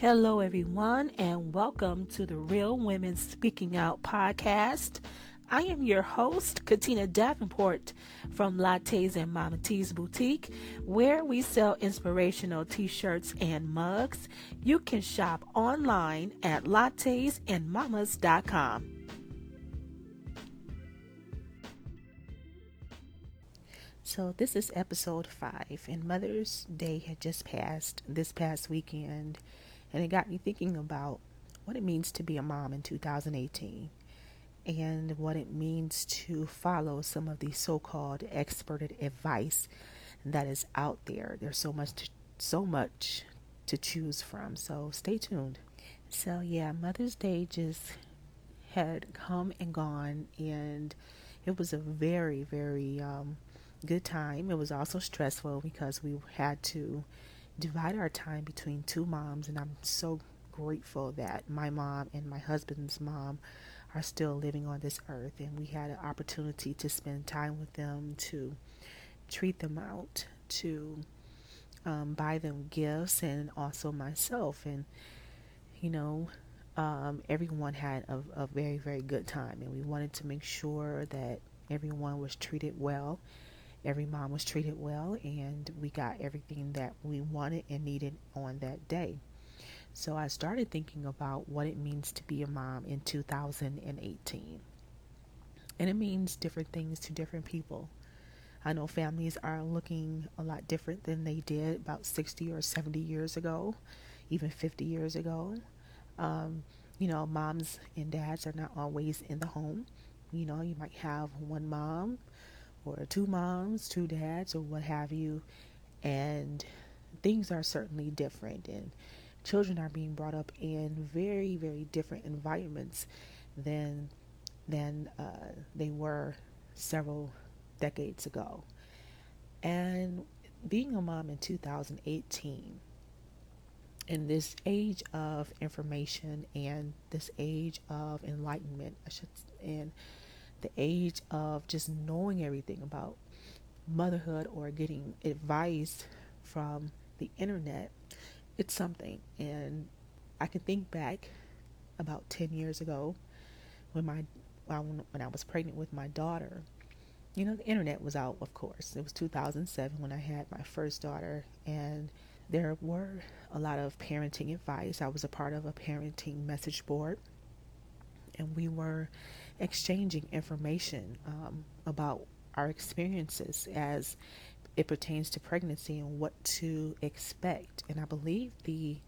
Hello, everyone, and welcome to the Real Women Speaking Out podcast. I am your host, Katina Davenport from Lattes and Mama Tees Boutique, where we sell inspirational t shirts and mugs. You can shop online at lattesandmamas.com. So, this is episode five, and Mother's Day had just passed this past weekend and it got me thinking about what it means to be a mom in 2018 and what it means to follow some of the so-called expert advice that is out there. There's so much to, so much to choose from. So stay tuned. So yeah, Mother's Day just had come and gone and it was a very very um, good time. It was also stressful because we had to divide our time between two moms, and I'm so grateful that my mom and my husband's mom are still living on this earth, and we had an opportunity to spend time with them, to treat them out, to um, buy them gifts, and also myself. And, you know, um, everyone had a, a very, very good time, and we wanted to make sure that everyone was treated well Every mom was treated well, and we got everything that we wanted and needed on that day. So I started thinking about what it means to be a mom in 2018. And it means different things to different people. I know families are looking a lot different than they did about 60 or 70 years ago, even 50 years ago. Um, you know, moms and dads are not always in the home. You know, you might have one mom or two moms, two dads, or what have you. And things are certainly different, and children are being brought up in very, very different environments than than uh, they were several decades ago. And being a mom in 2018, in this age of information and this age of enlightenment, I should, and the age of just knowing everything about motherhood or getting advice from the internet, it's something. And I can think back about 10 years ago when my when I was pregnant with my daughter. You know, the internet was out, of course. It was 2007 when I had my first daughter, and there were a lot of parenting advice. I was a part of a parenting message board, and we were exchanging information um, about our experiences as it pertains to pregnancy and what to expect. And I believe the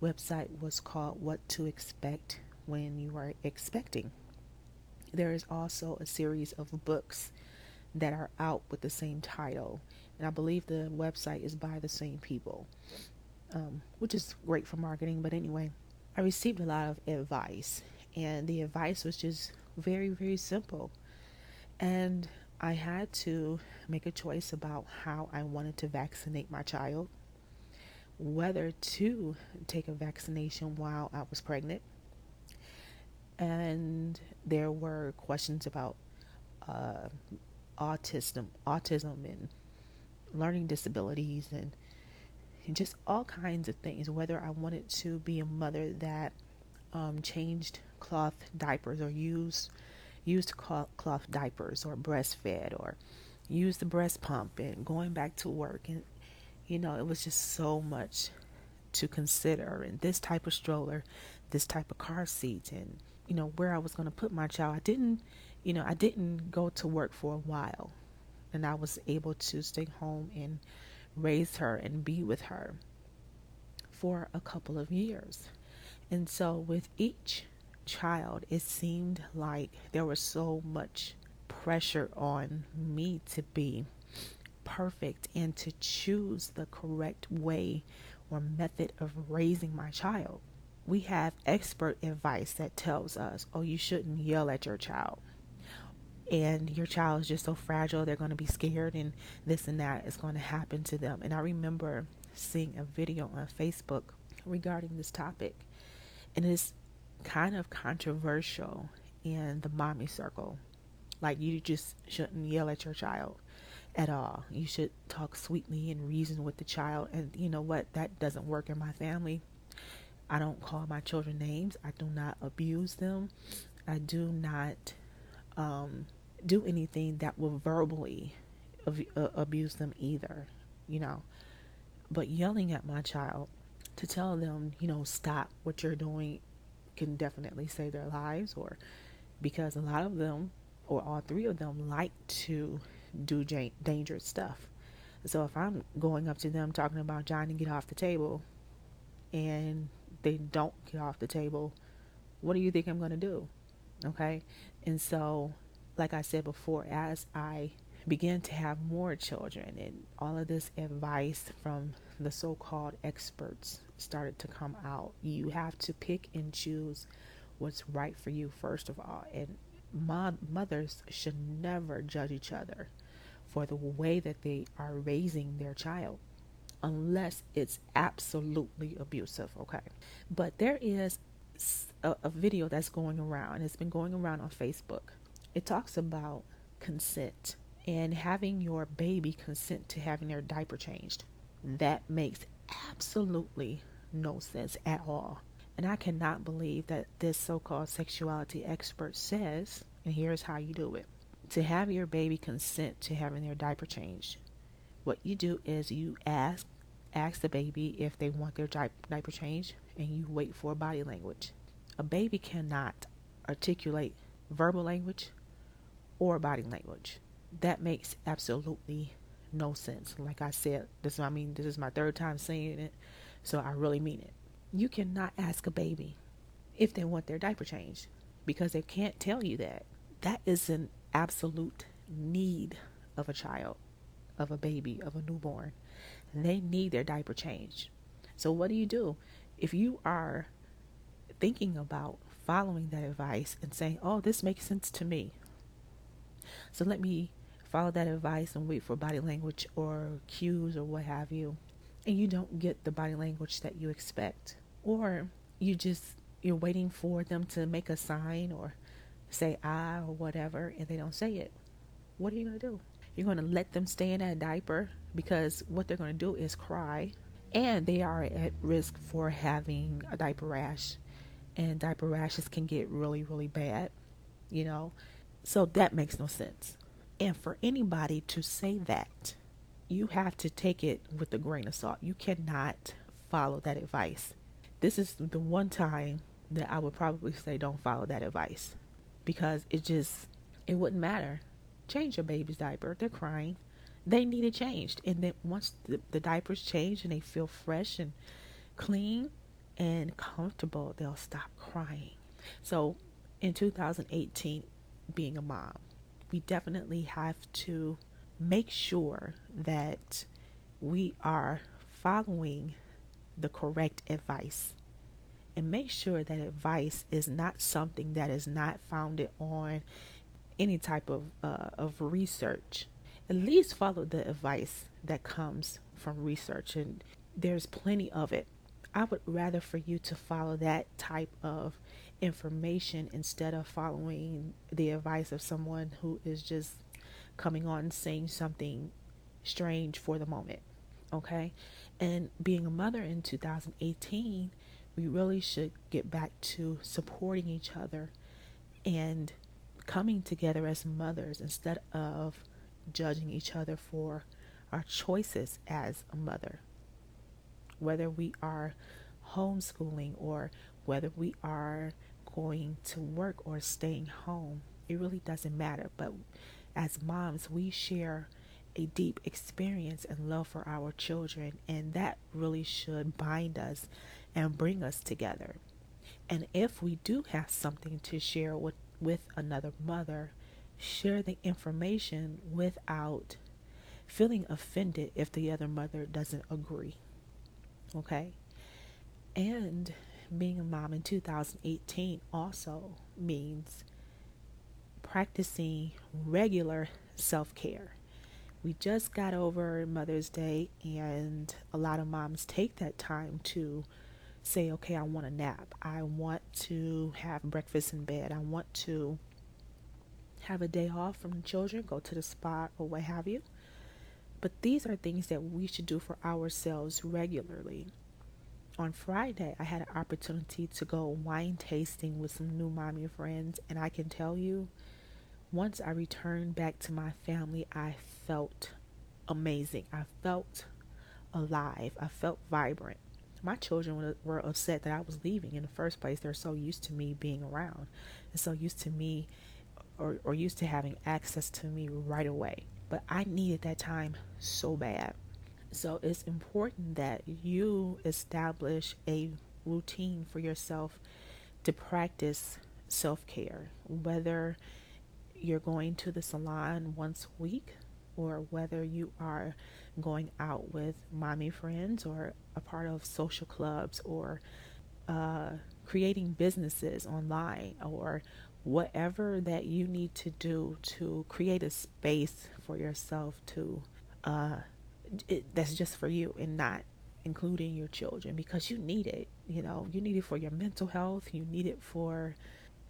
website was called What to Expect When You Are Expecting. There is also a series of books that are out with the same title, and I believe the website is by the same people, um, which is great for marketing. But anyway, I received a lot of advice, and the advice was just very, very simple. And I had to make a choice about how I wanted to vaccinate my child, whether to take a vaccination while I was pregnant. And there were questions about uh, autism, autism, and learning disabilities, and, and just all kinds of things. Whether I wanted to be a mother that um, changed cloth diapers or used used cloth diapers or breastfed or used the breast pump and going back to work and you know it was just so much to consider. And this type of stroller this type of car seat and you know where I was going to put my child I didn't you know I didn't go to work for a while. And I was able to stay home and raise her and be with her for a couple of years. And so, with each child, it seemed like there was so much pressure on me to be perfect and to choose the correct way or method of raising my child. We have expert advice that tells us, oh, you shouldn't yell at your child. And your child is just so fragile, they're going to be scared, and this and that is going to happen to them. And I remember seeing a video on Facebook regarding this topic and it's kind of controversial in the mommy circle. Like you just shouldn't yell at your child at all. You should talk sweetly and reason with the child. And you know what? That doesn't work in my family. I don't call my children names. I do not abuse them. I do not um, do anything that will verbally ab- uh, abuse them either, you know. But yelling at my child to tell them, you know, stop what you're doing can definitely save their lives or because a lot of them or all three of them like to do dangerous stuff. So if I'm going up to them talking about Johnny get off the table and they don't get off the table, what do you think I'm going to do? Okay? And so like I said before, as I began to have more children and all of this advice from the so-called experts started to come out, you have to pick and choose what's right for you first of all. And mothers should never judge each other for the way that they are raising their child unless it's absolutely abusive, okay? But there is a, a, video that's going around, it's been going around on Facebook. It talks about consent and having your baby consent to having their diaper changed. That makes absolutely no sense at all. And I cannot believe that this so called sexuality expert says, and here's how you do it to have your baby consent to having their diaper changed. What you do is you ask ask the baby if they want their diaper changed and you wait for body language. A baby cannot articulate verbal language or body language. That makes absolutely no sense. Like I said, this I mean this is my third time saying it, so I really mean it. You cannot ask a baby if they want their diaper changed because they can't tell you that. That is an absolute need of a child, of a baby, of a newborn. They need their diaper changed. So what do you do? If you are thinking about following that advice and saying, "Oh, this makes sense to me." So let me follow that advice and wait for body language or cues or what have you. And you don't get the body language that you expect. Or you just you're waiting for them to make a sign or say I or whatever and they don't say it. What are you going to do? You're going to let them stay in that diaper because what they're going to do is cry. And they are at risk for having a diaper rash. And diaper rashes can get really really bad you know so that makes no sense and for anybody to say that you have to take it with a grain of salt. You cannot follow that advice. This is the one time that I would probably say don't follow that advice because it just it wouldn't matter. Change your baby's diaper. They're crying. They need it changed. And then once the, the diaper's changed and they feel fresh and clean and comfortable, they'll stop crying. So in 2018, being a mom, we definitely have to make sure that we are following the correct advice and make sure that advice is not something that is not founded on any type of uh, of research. At least follow the advice that comes from research and there's plenty of it i would rather for you to follow that type of information instead of following the advice of someone who is just coming on saying something strange for the moment. Okay? And being a mother in 2018, we really should get back to supporting each other and coming together as mothers instead of judging each other for our choices as a mother. Whether we are homeschooling or whether we are going to work or staying home, it really doesn't matter. But as moms, we share a deep experience and love for our children, and that really should bind us and bring us together. And if we do have something to share with, with another mother, share the information without feeling offended if the other mother doesn't agree. Okay? And being a mom in 2018 also means practicing regular self care. We just got over Mother's Day, and a lot of moms take that time to say, okay, I want a nap. I want to have breakfast in bed. I want to have a day off from the children, go to the spa, or what have you. But these are things that we should do for ourselves regularly. on Friday, I had an opportunity to go wine tasting with some new mommy friends, and I can tell you, once I returned back to my family, I felt amazing. I felt alive. I felt vibrant. My children were, upset that I was leaving in the first place. They're so used to me being around and so used to me or, or used to having access to me right away. But I needed that time so bad. So it's important that you establish a routine for yourself to practice self care, whether you're going to the salon once a week or whether you are going out with mommy friends or a part of social clubs or uh, creating businesses online or whatever that you need to do to create a space for yourself to uh, it, that's just for you and not including your children because you need it you know? You need it for your mental health. You need it for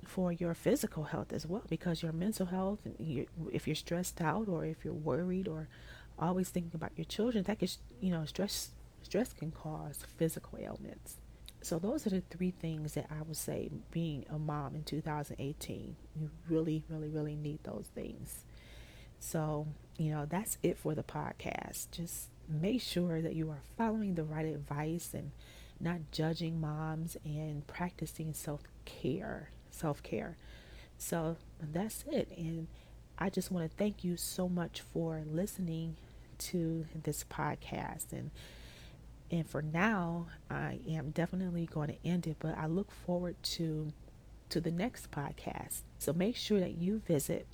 for your physical health as well because your mental health you, if you're stressed out or if you're worried or always thinking about your children that can you know stress stress can cause physical ailments so those are the three things that i would say being a mom in 2018 you really really really need those things. So you know that's it for the podcast. Just make sure that you are following the right advice and not judging moms and practicing self-care self-care. So that's it. And i just want to thank you so much for listening to this podcast and and for now I am definitely going to end it but I look forward to to the next podcast. So make sure that you visit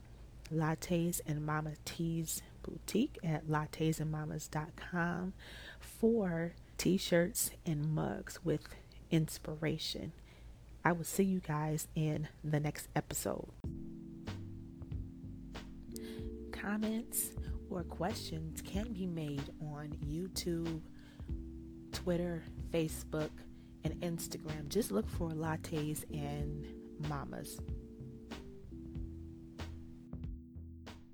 lattes and mama tees boutique at lattesandmamas.com for t-shirts and mugs with inspiration. I will see you guys in the next episode. Comments or questions can be made on YouTube, Twitter, Facebook, and Instagram. Just look for lattes and mamas.